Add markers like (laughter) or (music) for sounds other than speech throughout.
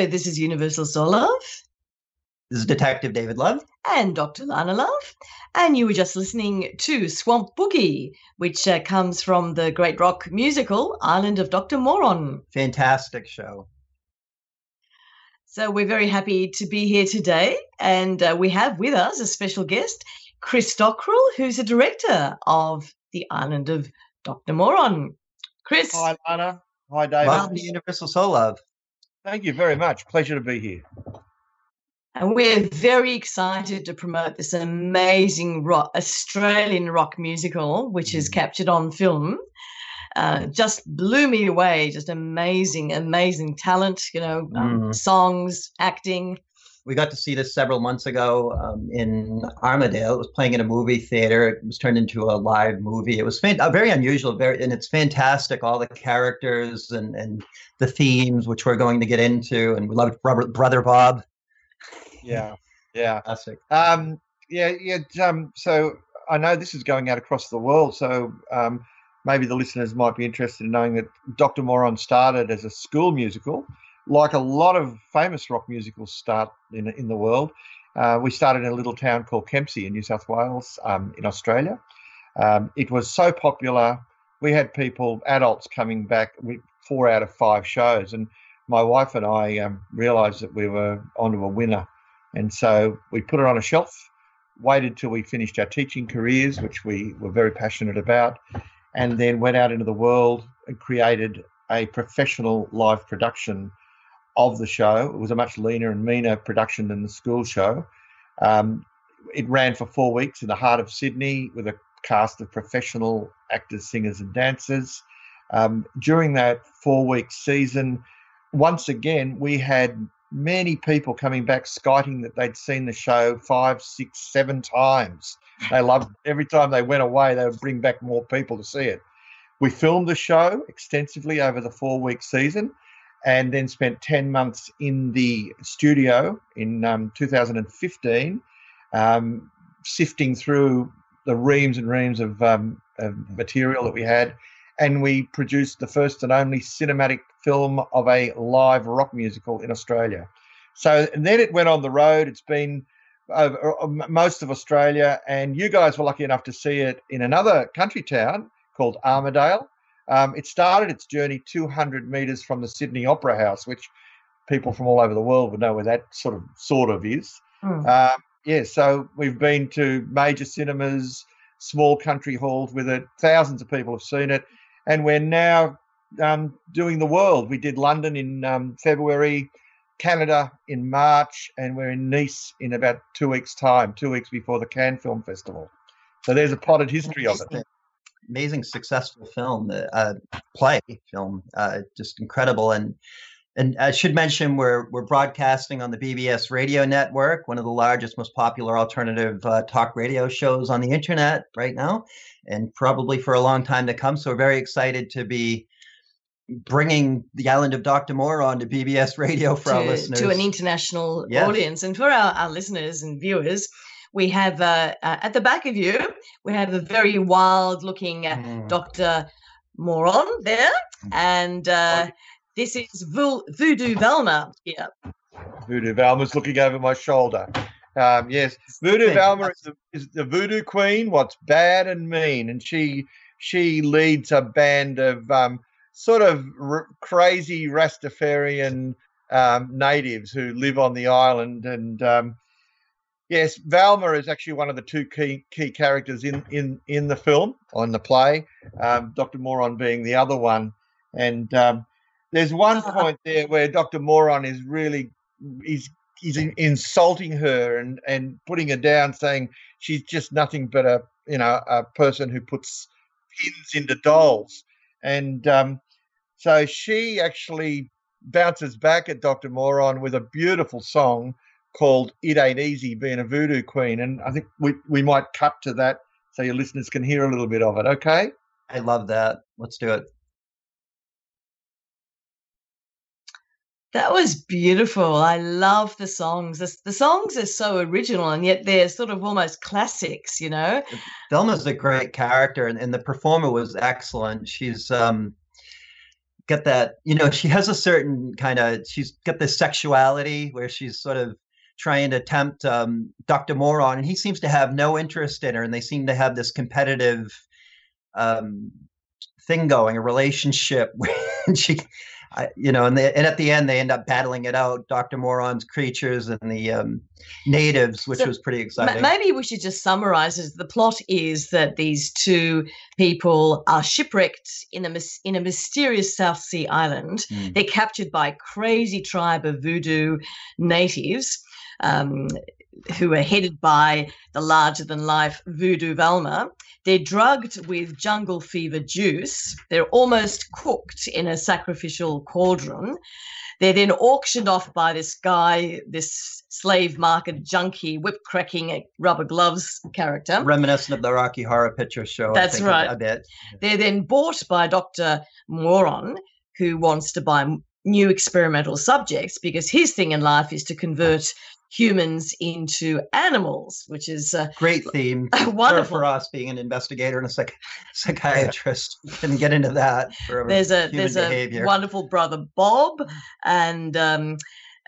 Hello, this is Universal Soul Love. This is Detective David Love. And Dr. Lana Love. And you were just listening to Swamp Boogie, which uh, comes from the great rock musical Island of Dr. Moron. Fantastic show. So we're very happy to be here today. And uh, we have with us a special guest, Chris Dockrill, who's a director of the Island of Dr. Moron. Chris. Hi, Lana. Hi, David. Welcome to Universal Soul Love. Thank you very much. Pleasure to be here. And we're very excited to promote this amazing rock, Australian rock musical, which is captured on film. Uh, just blew me away. Just amazing, amazing talent, you know, um, Mm. songs, acting. We got to see this several months ago um, in Armadale. It was playing in a movie theater. It was turned into a live movie. It was fan- uh, very unusual, very, and it's fantastic. All the characters and, and the themes, which we're going to get into, and we loved Brother, Brother Bob. Yeah, yeah, Classic. um, yeah, yeah. Um, so I know this is going out across the world. So um, maybe the listeners might be interested in knowing that Dr. Moron started as a school musical, like a lot of famous rock musicals start in in the world. Uh, we started in a little town called Kempsey in New South Wales, um, in Australia. Um, it was so popular. We had people, adults, coming back. with four out of five shows, and my wife and I um, realised that we were onto a winner, and so we put it on a shelf. Waited till we finished our teaching careers, which we were very passionate about, and then went out into the world and created a professional live production of the show. It was a much leaner and meaner production than the school show. Um, it ran for four weeks in the heart of Sydney with a cast of professional actors, singers, and dancers. Um, during that four week season, once again, we had many people coming back skiting that they'd seen the show five, six, seven times. They loved every time they went away, they would bring back more people to see it. We filmed the show extensively over the four week season and then spent 10 months in the studio in um, 2015, um, sifting through the reams and reams of, um, of material that we had. And we produced the first and only cinematic film of a live rock musical in Australia. So then it went on the road. It's been over uh, most of Australia, and you guys were lucky enough to see it in another country town called Armadale. Um, it started its journey 200 metres from the Sydney Opera House, which people from all over the world would know where that sort of sort of is. Um, yeah, so we've been to major cinemas, small country halls with it. Thousands of people have seen it, and we're now um, doing the world. We did London in um, February, Canada in March, and we're in Nice in about two weeks' time, two weeks before the Cannes Film Festival. So there's a potted history of it. Amazing, successful film, uh, uh, play film, uh, just incredible. And and I should mention we're we're broadcasting on the BBS radio network, one of the largest, most popular alternative uh, talk radio shows on the internet right now, and probably for a long time to come. So we're very excited to be bringing the island of Dr. Moron to BBS radio for our to, listeners. to an international Yes. audience. And for our, our listeners and viewers, we have uh, uh, at the back of you, we have a very wild looking uh, Mm. Dr. Moron there. And uh, this is Vo- Voodoo Velma here. Voodoo Valma's looking over my shoulder. Um, yes, Voodoo Valma is the, is the voodoo queen. What's bad and mean, and she she leads a band of um, sort of r- crazy Rastafarian um, natives who live on the island. And um, yes, Valma is actually one of the two key key characters in in in the film on the play. Um, Dr. Moron being the other one, and um, there's one point there where Dr. Moron is really he's he's in- insulting her and and putting her down, saying she's just nothing but a you know a person who puts pins into dolls, and um, so she actually bounces back at Dr. Moron with a beautiful song called "It Ain't Easy Being a Voodoo Queen," and I think we we might cut to that so your listeners can hear a little bit of it. Okay. I love that. Let's do it. That was beautiful. I love the songs. The, the songs are so original and yet they're sort of almost classics, you know? Velma's a great character, and, and the performer was excellent. She's um, got that, you know, she has a certain kind of, she's got this sexuality where she's sort of trying to tempt um, Dr. Moron, and he seems to have no interest in her, and they seem to have this competitive um, thing going, a relationship. (laughs) and she, I, you know, and, they, and at the end they end up battling it out. Dr. Moron's creatures and the um, natives, which So, was pretty exciting. Maybe we should just summarize it. The plot is that these two people are shipwrecked in a in a mysterious South Sea island. Mm. They're captured by a crazy tribe of voodoo natives. Um, who are headed by the larger than life voodoo Velma. They're drugged with jungle fever juice. They're almost cooked in a sacrificial cauldron. They're then auctioned off by this guy, this slave market junkie, whip cracking rubber gloves character. Reminiscent of the Rocky Horror Picture Show. That's I think, right. A, bit. They're then bought by Dr. Moron, who wants to buy new experimental subjects because his thing in life is to convert humans into animals, which is a Great theme. (laughs) For, wonderful. for us being an investigator and a psych- (laughs) psychiatrist. We can get into that. There's a there's behavior. a wonderful brother Bob, and um,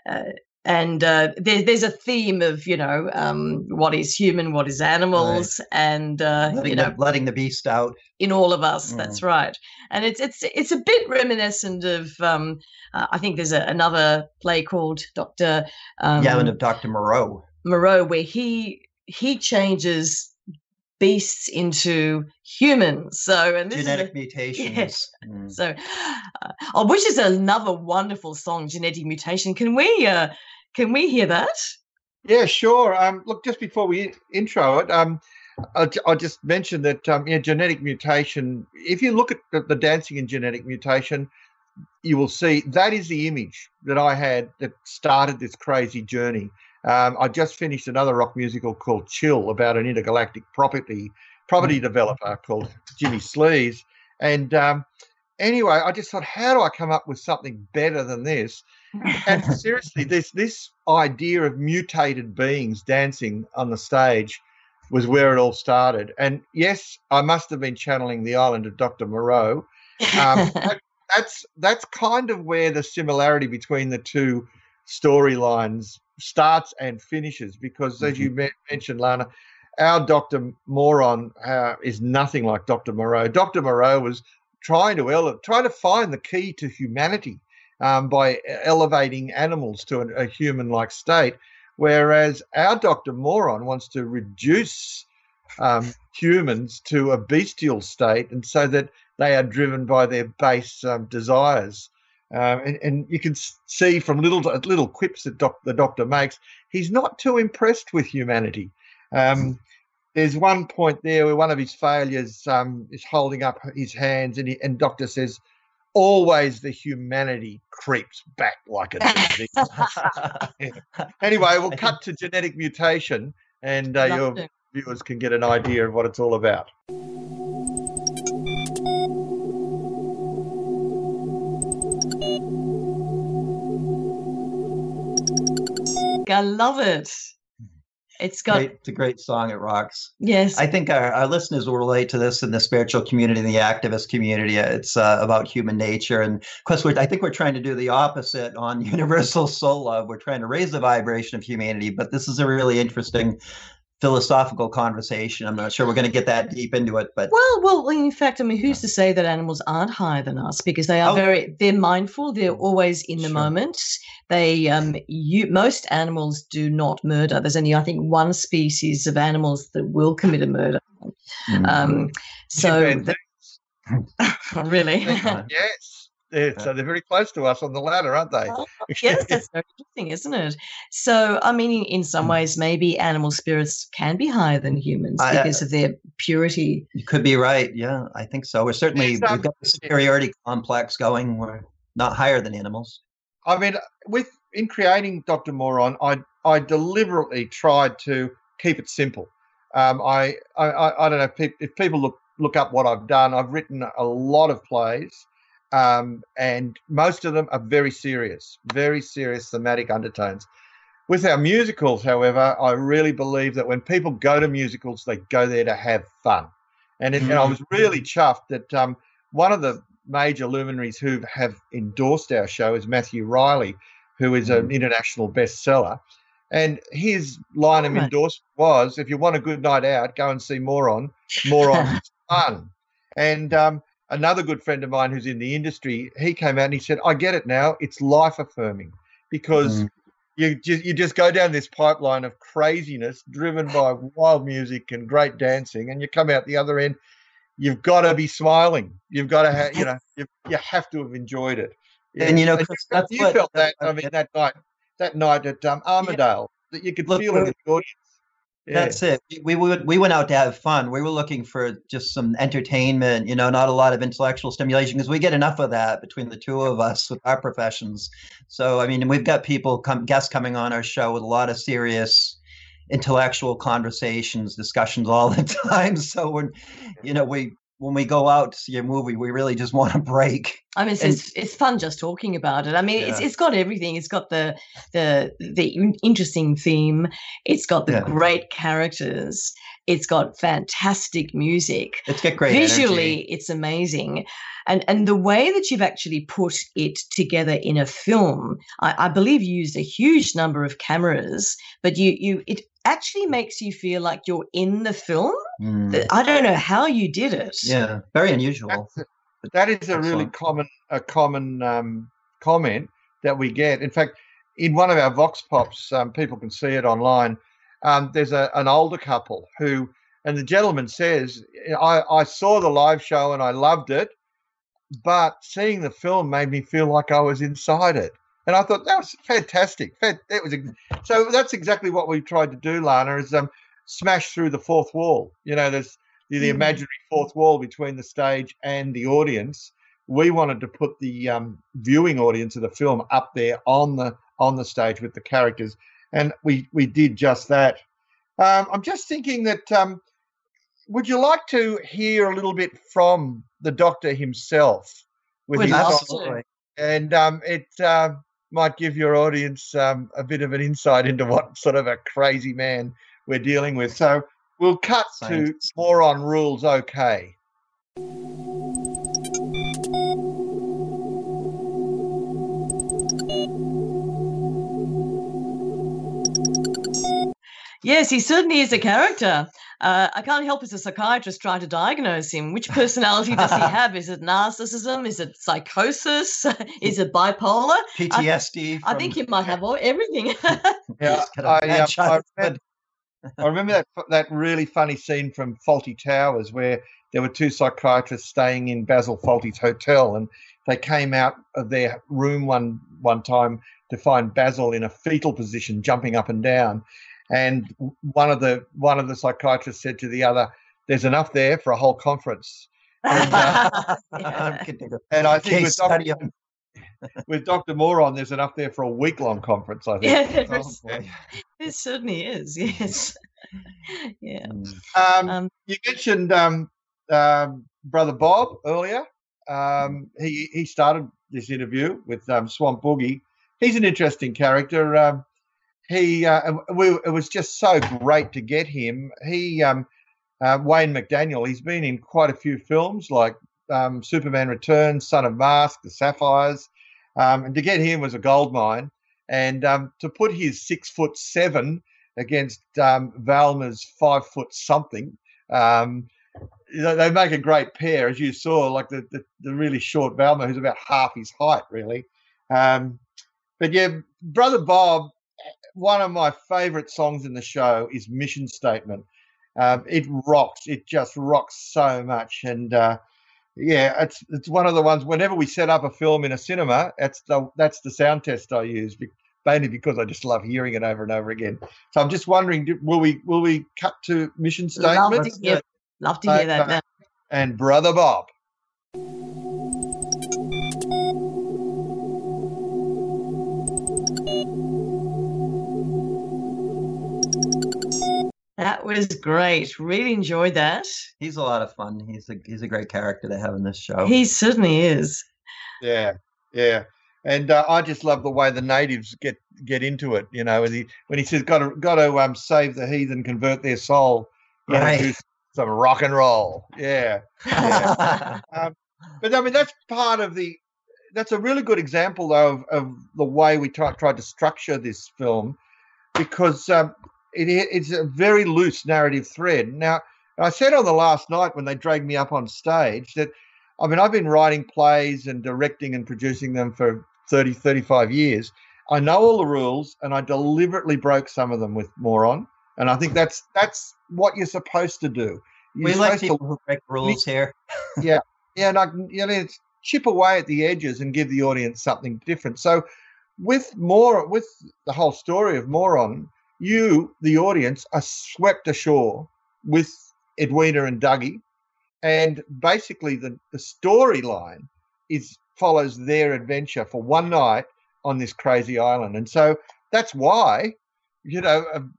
uh, and uh, there, there's a theme of you know um, what is human, what is animals, and uh, letting, you know the, letting the beast out. in all of us. Mm. That's right, and it's it's it's a bit reminiscent of um, uh, I think there's a, another play called Doctor um, yeah, and of Dr. Moreau. Moreau where he he changes beasts into humans. So and this is a- Genetic (laughs) mutations. Mm. so, uh, oh, which is another wonderful song, "Genetic Mutation." Can we, uh, can we hear that? Yeah, sure. Um, look, just before we intro it, um, I, I just mention that um, yeah, genetic mutation. If you look at the, the dancing in genetic mutation, you will see that is the image that I had that started this crazy journey. Um, I just finished another rock musical called Chill about an intergalactic property property developer called Jimmy Sleaze. And um, anyway, I just thought, how do I come up with something better than this? and (laughs) seriously, this this idea of mutated beings dancing on the stage was where it all started. And yes, I must have been channeling the island of Dr. Moreau. Um, (laughs) that- that's that's kind of where the similarity between the two storylines starts and finishes. Because as you me- mentioned, Lana, our Dr. Moron uh, is nothing like Dr. Moreau. Dr. Moreau was trying to ele- trying to find the key to humanity um, by elevating animals to a, a human-like state, whereas our Dr. Moron wants to reduce um, humans to a bestial state, and so that they are driven by their base um, desires. Um, and, and you can see from little little quips that doc, the doctor makes, he's not too impressed with humanity. Um, there's one point there where one of his failures um, is holding up his hands, and, he, and doctor says, "Always the humanity creeps back like a (laughs) disease." (laughs) anyway, we'll cut to genetic mutation, and uh, your viewers can get an idea of what it's all about. I love it. It's got Great, it's a great song. It rocks. yes. I think our, our listeners will relate to this in the spiritual community, in the activist community. It's uh, about human nature, and of course, we're, I think we're trying to do the opposite on (laughs) Universal Soul Love. We're trying to raise the vibration of humanity, but this is a really interesting philosophical conversation. I'm not sure we're going to get that deep into it, but well, well, in fact, I mean, who's to say that animals aren't higher than us? Because they are Oh. very, they're mindful. They're always in the Sure. moment. They, um, you, most animals do not murder. There's only, I think, one species of animals that will commit a murder. mm, Um, so, Chimpanzees. the- (laughs) really, yes, they're, so they're very close to us on the ladder, aren't they? Oh, (laughs) yes, that's very interesting, isn't it? So, I mean, in, in some ways, maybe animal spirits can be higher than humans I- uh, because of their purity. you could be right. Yeah, I think so. We're certainly There's, um, we've got the superiority complex going. We're not higher than animals. I mean, with in creating Dr. Moron, I I deliberately tried to keep it simple. Um, I, I I I don't know if peop- if people look look up what I've done. I've written a lot of plays, um, and most of them are very serious, very serious thematic undertones. With our musicals, however, I really believe that when people go to musicals, they go there to have fun, and it, and I was really chuffed that um, one of the major luminaries who have endorsed our show is Matthew Reilly, who is an international bestseller. And his line of endorsement was, "If you want a good night out, go and see Moron. Moron (laughs) fun." And um, another good friend of mine who's in the industry, he came out and he said, "I get it now. It's life affirming because Mm. you just you just go down this pipeline of craziness driven by wild music and great dancing, and you come out the other end. You've got to be smiling. You've got to have, you know, you, you have to have enjoyed it. And, you know, And you, you what- felt that. I mean, that night, that night at um, Armadale, that you could Look, feel it in the audience. That's it. We we we went out to have fun. We were looking for just some entertainment, you know, not a lot of intellectual stimulation because we get enough of that between the two of us with our professions. So I mean, we've got people come guests coming on our show with a lot of serious intellectual conversations, discussions all the (laughs) time. So when you know, we when we go out to see a movie, we really just (laughs) want a break. I mean, it's, And- it's it's fun just talking about it. I mean, it's it's got everything. It's got the the the interesting theme. It's got the Yeah. great characters. It's got fantastic music. It's got great Visually, energy. it's amazing, and and the way that you've actually put it together in a film, I, I believe you used a huge number of cameras, but you you it actually makes you feel like you're in the film. Mm. I don't know how you did it. Yeah, very unusual. That's a- that is a really Excellent. common a common um, comment that we get. In fact, in one of our Vox Pops, um, people can see it online. Um, there's a, an older couple who, and the gentleman says, I, I saw the live show and I loved it, but seeing the film made me feel like I was inside it. And I thought that was fantastic. That was so. That's exactly what we've tried to do, Lana. Is um, smash through the fourth wall. You know, there's the, the Mm. imaginary fourth wall between the stage and the audience. We wanted to put the um, viewing audience of the film up there on the on the stage with the characters, and we we did just that. Um, I'm just thinking that. Um, would you like to hear a little bit from the doctor himself? With Would his love song? to. And um, it uh, might give your audience um, a bit of an insight into what sort of a crazy man we're dealing with. So we'll cut to Science. Moron Rules OK. Yes, he certainly is a character. Uh, I can't help as a psychiatrist try to diagnose him. Which personality does he (laughs) have? Is it narcissism? Is it psychosis? (laughs) is it bipolar? PTSD. I think he might have all everything. (laughs) Yeah, He's got a I, bad um, I, childhood. remember, I remember that that really funny scene from Fawlty Towers where there were two psychiatrists staying in Basil Fawlty's hotel, and they came out of their room one one time to find Basil in a fetal position, jumping up and down. And one of the one of the psychiatrists said to the other, "There's enough there for a whole conference." And, uh, (laughs) I'm. And I think with Dr. of- (laughs) with Dr. Moron, there's enough there for a week long conference. I think. yeah, Oh, (laughs) there's- boy. there certainly is. Yes. yeah. Mm. Um, Um, you mentioned um, um, brother Bob earlier. Um, he he started this interview with um, Swamp Boogie. He's an interesting character. He uh, we, it was just so great to get him. He um, uh, Wayne McDaniel. He's been in quite a few films like um, Superman Returns, Son of Mask, The Sapphires, um, and to get him was a gold mine. And um, to put his six foot seven against um, Valma's five foot something, um, they make a great pair, as you saw, like the, the, the really short Valma, who's about half his height, really. Um, but yeah, Brother Bob, one of my favorite songs in the show is Mission Statement. Um, it rocks. It just rocks so much. And uh, yeah, it's it's one of the ones. Whenever we set up a film in a cinema, that's the that's the sound test I use, mainly because I just love hearing it over and over again. So I'm just wondering, will we will we cut to Mission love Statement to hear, love to hear that. Uh, and Brother Bob? That was great. Really enjoyed that. He's a lot of fun. He's a he's a great character to have in this show. He certainly is. Yeah, yeah. And uh, I just love the way the natives get get into it. You know, when he when he says, "Got to got to um, save the heathen, convert their soul." gotta Right. do some rock and roll. Yeah. (laughs) but I mean that's part of the. That's a really good example though of, of the way we tried tried to structure this film, because um, it, it's a very loose narrative thread. Now, I said on the last night when they dragged me up on stage that, I mean, I've been writing plays and directing and producing them for 30, 35 years. I know all the rules, and I deliberately broke some of them with Moron. And I think that's that's what you're supposed to do. You're we like people to, break rules here. (laughs) yeah, yeah, and I, you know, chip away at the edges and give the audience something different. So, with more, with the whole story of Moron, you, the audience, are swept ashore with Edwina and Dougie, and basically the the storyline is follows their adventure for one night on this crazy island, and so that's why, you know, um,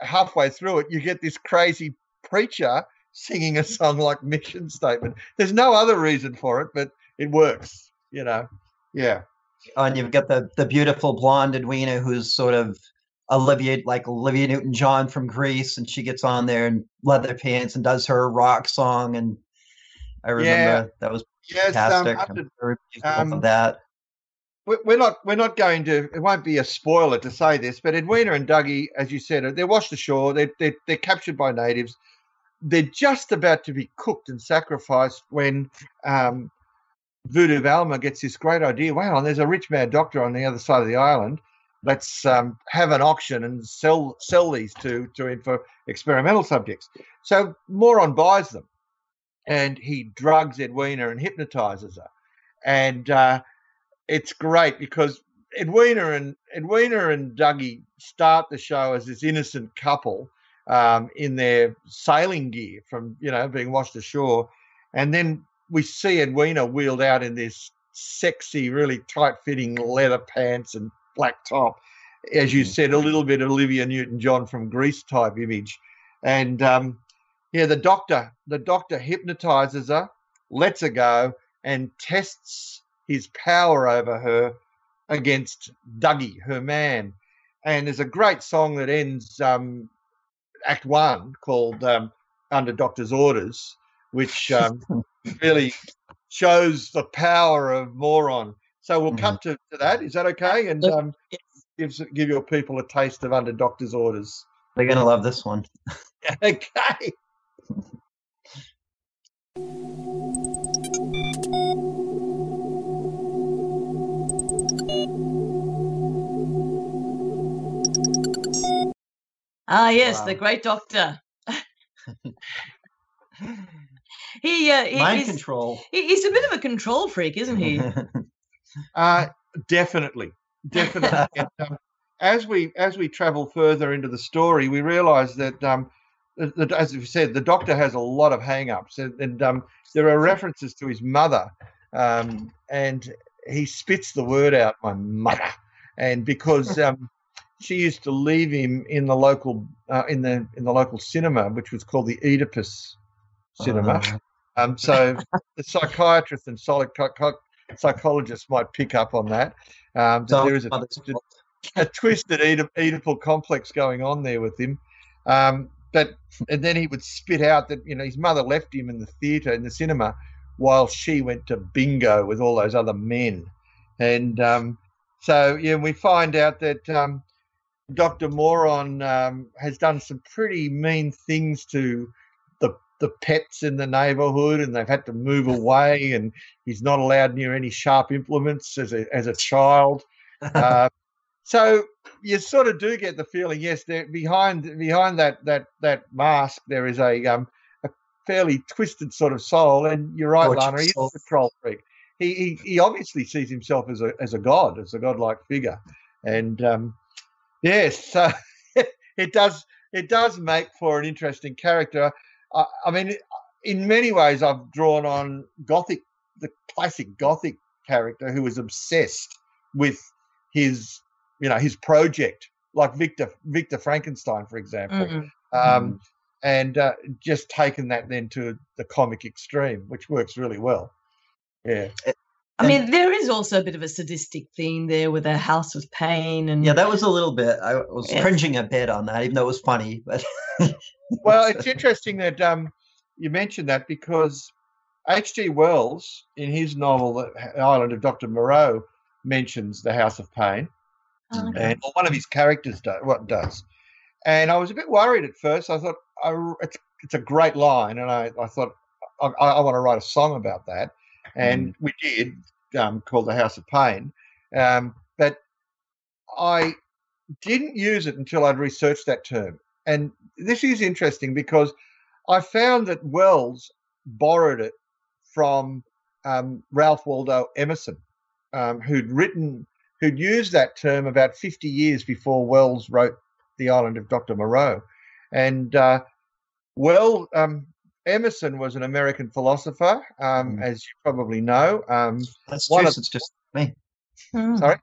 halfway through it, you get this crazy preacher singing a song like Mission Statement. There's no other reason for it, but it works, you know. Yeah. Oh, and you've got the the beautiful blonde Edwina who's sort of Olivia like Olivia Newton John from Grease, and she gets on there in leather pants and does her rock song, and I remember yeah. that was yes, um, fantastic. Um, um, that we're not we're not going to it won't be a spoiler to say this but edwina and dougie as you said they're washed ashore they're, they're, they're captured by natives they're just about to be cooked and sacrificed when um, voodoo valma gets this great idea wow and there's a rich mad doctor on the other side of the island let's um, have an auction and sell sell these to to him for experimental subjects. So moron buys them and he drugs edwina and hypnotizes her. And uh, it's great because Edwina and Edwina and Dougie start the show as this innocent couple um, in their sailing gear from you know being washed ashore, and then we see Edwina wheeled out in this sexy, really tight-fitting leather pants and black top, as you mm. said, a little bit of Olivia Newton-John from Grease type image, and um, yeah, the doctor the doctor hypnotizes her, lets her go, and tests his power over her against Dougie, her man. And there's a great song that ends um, Act One called um, Under Doctor's Orders, which um, (laughs) really shows the power of Moron. So we'll mm-hmm. cut to, to, that. Is that okay? And um, gives, give your people a taste of Under Doctor's Orders. They're going to love this one. (laughs) okay. Ah, yes, wow. the great doctor. (laughs) (laughs) he, uh, he, mind he's, control. He's a bit of a control freak, isn't he? Uh, definitely, definitely. (laughs) and, um, as we as we travel further into the story, we realise that, um, that, as we said, the doctor has a lot of hang-ups, and, and um, there are references to his mother, um, and he spits the word out, "my mother," and because (laughs) um, she used to leave him in the local uh, in the in the local cinema, which was called the Oedipus Cinema. Oh. Um, so the psychiatrist and psychologist might pick up on that. Um, so there is a, twisted, a twisted Oedip, Oedipal complex going on there with him. Um, but and then he would spit out that you know his mother left him in the theatre in the cinema while she went to bingo with all those other men, and um, so yeah, we find out that um, Dr. Moron um, has done some pretty mean things to the pets in the neighborhood, and they've had to move away, and he's not allowed near any sharp implements as a as a child. (laughs) uh, so you sort of do get the feeling, yes, there behind behind that that that mask there is a um, a fairly twisted sort of soul, and you're right, Gorgeous Lana, he's a control freak. He, he he obviously sees himself as a as a god, as a godlike figure, and um, Yes, uh, (laughs) it does. It does make for an interesting character. I, I mean, in many ways, I've drawn on Gothic, the classic Gothic character who was obsessed with his, you know, his project, like Victor Victor Frankenstein, for example, mm-hmm. um, mm. and uh, just taken that then to the comic extreme, which works really well. Yeah. I mean, there is also a bit of a sadistic theme there with a house of pain, and yeah, that was a little bit. I was yes. cringing a bit on that, even though it was funny. But (laughs) well, it's interesting that um, you mentioned that because H.G. Wells, in his novel The Island of Dr. Moreau, mentions the House of Pain, Oh, okay. and one of his characters do, what does. And I was a bit worried at first. I thought I, it's it's a great line, and I, I thought I, I want to write a song about that, and we did, um, called the House of Pain. Um, but I didn't use it until I'd researched that term, and this is interesting because I found that Wells borrowed it from um, Ralph Waldo Emerson, um, who'd written, who'd used that term about 50 years before Wells wrote The Island of Dr. Moreau. And uh, well, um, Emerson was an American philosopher, um, Mm. as you probably know. Um, Massachusetts, just like me. Hmm. sorry?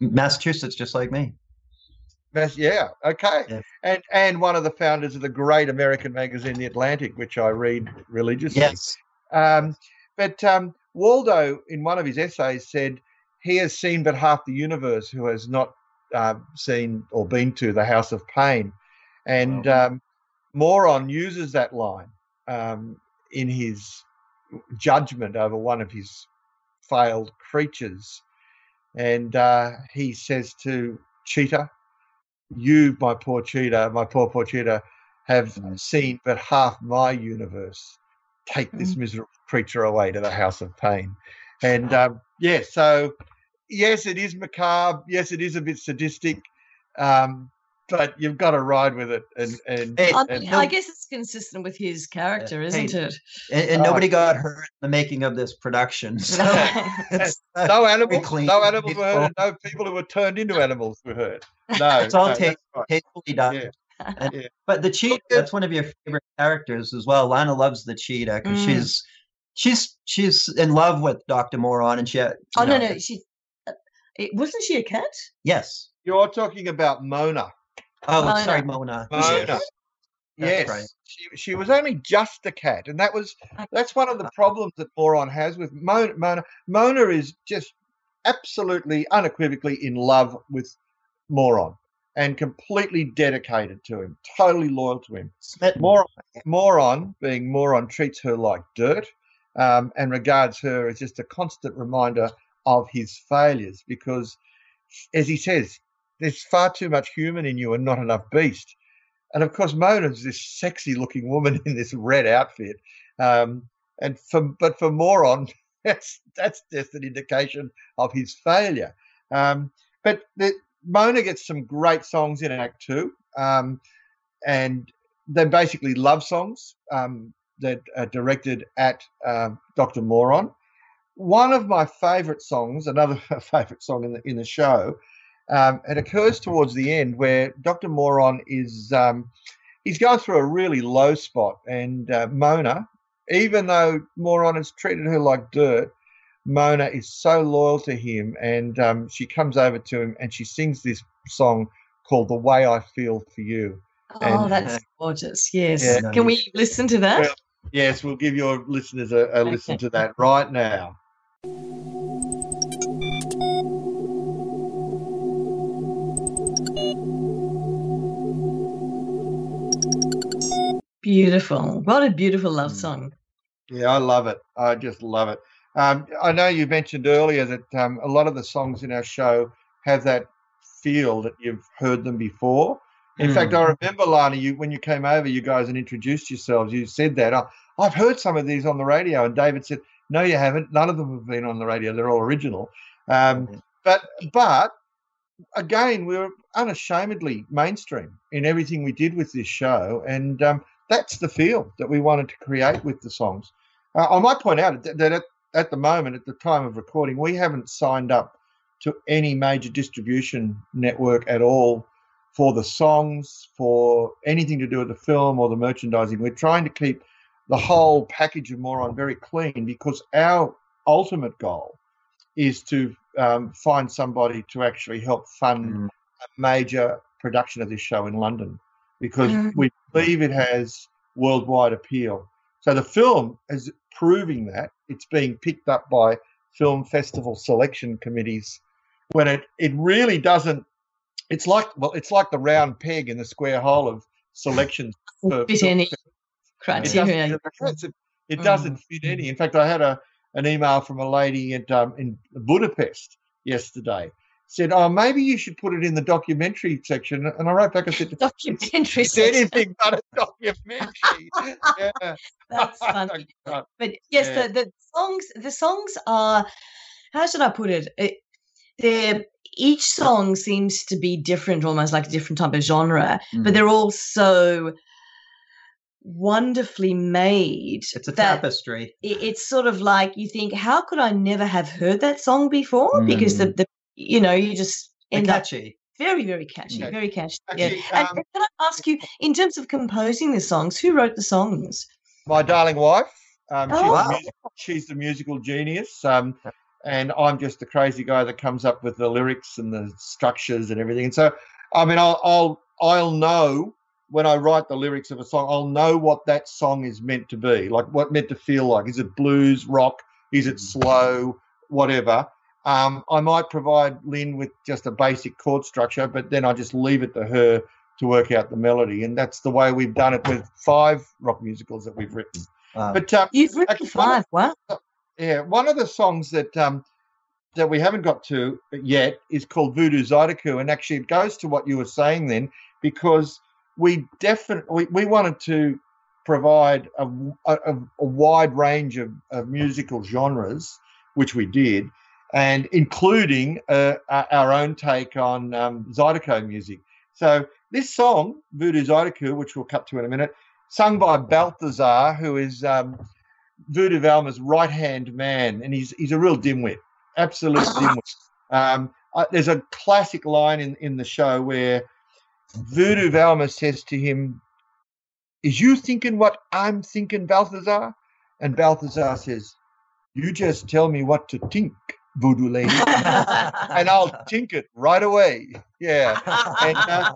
Massachusetts, just like me. Mas- yeah, okay. Yeah. And and one of the founders of the great American magazine, The Atlantic, which I read religiously. Yes. Um, but um, Waldo, in one of his essays, said he has seen but half the universe who has not uh, seen or been to the House of Pain. And um, Moron uses that line um, in his judgment over one of his failed creatures. And uh, he says to Cheetah, You, my poor Cheetah, my poor, poor Cheetah, have Mm. seen but half my universe take this miserable creature away to the house of pain. And (laughs) um, yeah, so yes, it is macabre. Yes, it is a bit sadistic, um, but you've got to ride with it. And and, Hey, I, and I guess it's consistent with his character, isn't it? And, and Oh. nobody got hurt in the making of this production. (laughs) So (laughs) uh, no animals, clean, no animals were hurt, and no people who were turned into animals were hurt. (laughs) No, It's all no, ta- right. tastefully done. Yeah. And- Yeah. But the cheetah, that's one of your favorite characters as well. Lana loves the cheetah because Mm. she's she's she's in love with Dr. Moron and she oh no, know, no, she uh, wasn't she a cat? Yes. You're talking about Mona. Oh, Mona. sorry, Mona. Mona. Yes. Yes, right. she, she was only just a cat, and that was that's one of the problems that Moron has with Mona. Mona, Mona is just absolutely, unequivocally in love with Moron and completely dedicated to him, totally loyal to him. Moron, Moron, being Moron, treats her like dirt um, and regards her as just a constant reminder of his failures because, as he says, there's far too much human in you and not enough beast. And of course, Mona's this sexy looking woman (laughs) in this red outfit. Um, and for, but for Moron, (laughs) that's, that's just an indication of his failure. Um, but the, Mona gets some great songs in Act Two. Um, and they're basically love songs um, that are directed at um, Dr. Moron. One of my favourite songs, another (laughs) favourite song in the in the show, um, it occurs towards the end where Dr. Moron is um, he's going through a really low spot, and uh, Mona, even though Moron has treated her like dirt, Mona is so loyal to him, and um, she comes over to him and she sings this song called "The Way I Feel for You." Oh, And- that's gorgeous. Yes. Yeah. Can we listen to that? Well, Yes, we'll give your listeners a, a listen to that right now. Beautiful. What a beautiful love Mm. song. Yeah, I love it. I just love it. Um, I know you mentioned earlier that um, a lot of the songs in our show have that feel that you've heard them before. In Mm. fact, I remember, Lana, you when you came over, you guys and introduced yourselves. You said that oh, I've heard some of these on the radio, and David said, "No, you haven't. None of them have been on the radio. They're all original." Um, but but again, we were unashamedly mainstream in everything we did with this show, and um, that's the feel that we wanted to create with the songs. Uh, I might point out that, that at, at the moment, at the time of recording, we haven't signed up to any major distribution network at all for the songs, for anything to do with the film or the merchandising. We're trying to keep the whole package of Moron very clean because our ultimate goal is to um, find somebody to actually help fund Mm. a major production of this show in London because Mm. we believe it has worldwide appeal. So the film is proving that it's being picked up by film festival selection committees when it, it really doesn't it's like well it's like the round peg in the square hole of selections for Fit any It criteria. doesn't- It doesn't Mm. fit any. In fact, I had a an email from a lady at, um, in Budapest yesterday. Said, "Oh, maybe you should put it in the documentary section." And I wrote back and said, (laughs) Documentary. "It's section. anything but a documentary." (laughs) yeah. That's (laughs) funny. But yes, Yeah. the, the songs the songs are how should I put it? it they're each song seems to be different, almost like a different type of genre, Mm. but they're all so wonderfully made. it's a tapestry. it- it's sort of like you think, how could I never have heard that song before? Because the, the you know, you just And end up catchy. very, very catchy, Okay. very catchy. Actually, yeah. And um, can I ask you, in terms of composing the songs, who wrote the songs? my darling wife. Um, she's, Oh, wow. she's the musical genius, um, and I'm just the crazy guy that comes up with the lyrics and the structures and everything. And so, I mean, I'll I'll, I'll know when I write the lyrics of a song. I'll know what that song is meant to be, like what meant to feel like. Is it blues, rock? Is it slow? Whatever. Um, I might provide Lynn with just a basic chord structure, but then I just leave it to her to work out the melody, and that's the way we've done it with five rock musicals that we've written. Wow. But uh, You've written actually, five. Wow. yeah, one of the songs that um, that we haven't got to yet is called Voodoo Zydeco, and actually it goes to what you were saying then, because we definitely we, we wanted to provide a, a, a wide range of, of musical genres, which we did, and including uh, our own take on um, Zydeco music. So this song, Voodoo Zydeco, which we'll cut to in a minute, sung by Balthazar, who is um, Voodoo Valma's right hand man, and he's he's a real dimwit, absolute (laughs) dimwit. Um, uh, there's a classic line in, in the show where Voodoo Valma says to him, Is you thinking what I'm thinking, Balthazar? And Balthazar says, You just tell me what to think, Voodoo lady, and I'll think (laughs) it right away. Yeah. And, uh,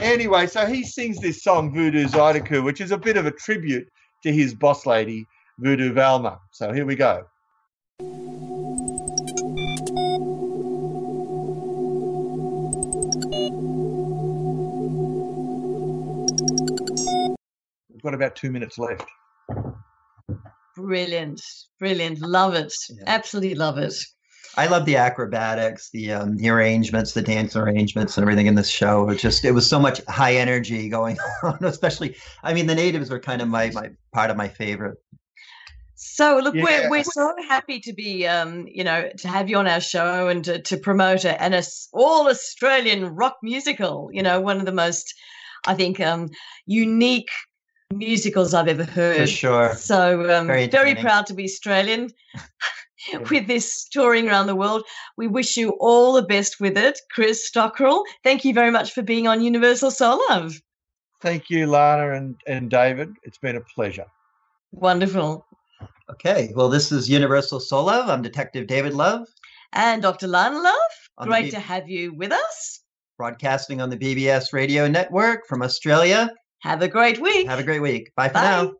anyway, so he sings this song, Voodoo Zydeco, which is a bit of a tribute to his boss lady, Voodoo Valma. So here we go. We've got about two minutes left. Brilliant, brilliant. Love it. Yeah. Absolutely love it. I love the acrobatics, the um, the arrangements, the dance arrangements, and everything in this show. It just it was so much high energy going (laughs) on. Especially, I mean, the natives were kind of my my part of my favorite. So look, Yeah. we're we're so happy to be, um, you know, to have you on our show and to, to promote a, an Aus- all Australian rock musical. You know, one of the most, I think, um, unique musicals I've ever heard. For sure. So um, Very very, proud to be Australian (laughs) with this touring around the world. We wish you all the best with it, Chris Dockrill. Thank you very much for being on Universal Soul Love. Thank you, Lana and, and David. It's been a pleasure. Wonderful. Okay. Well, this is Universal Soul Love. I'm Detective David Love, And Dr. Lana Love, On great B- to have you with us. broadcasting on the BBS radio network from Australia. Have a great week. Have a great week. Bye for Bye. now.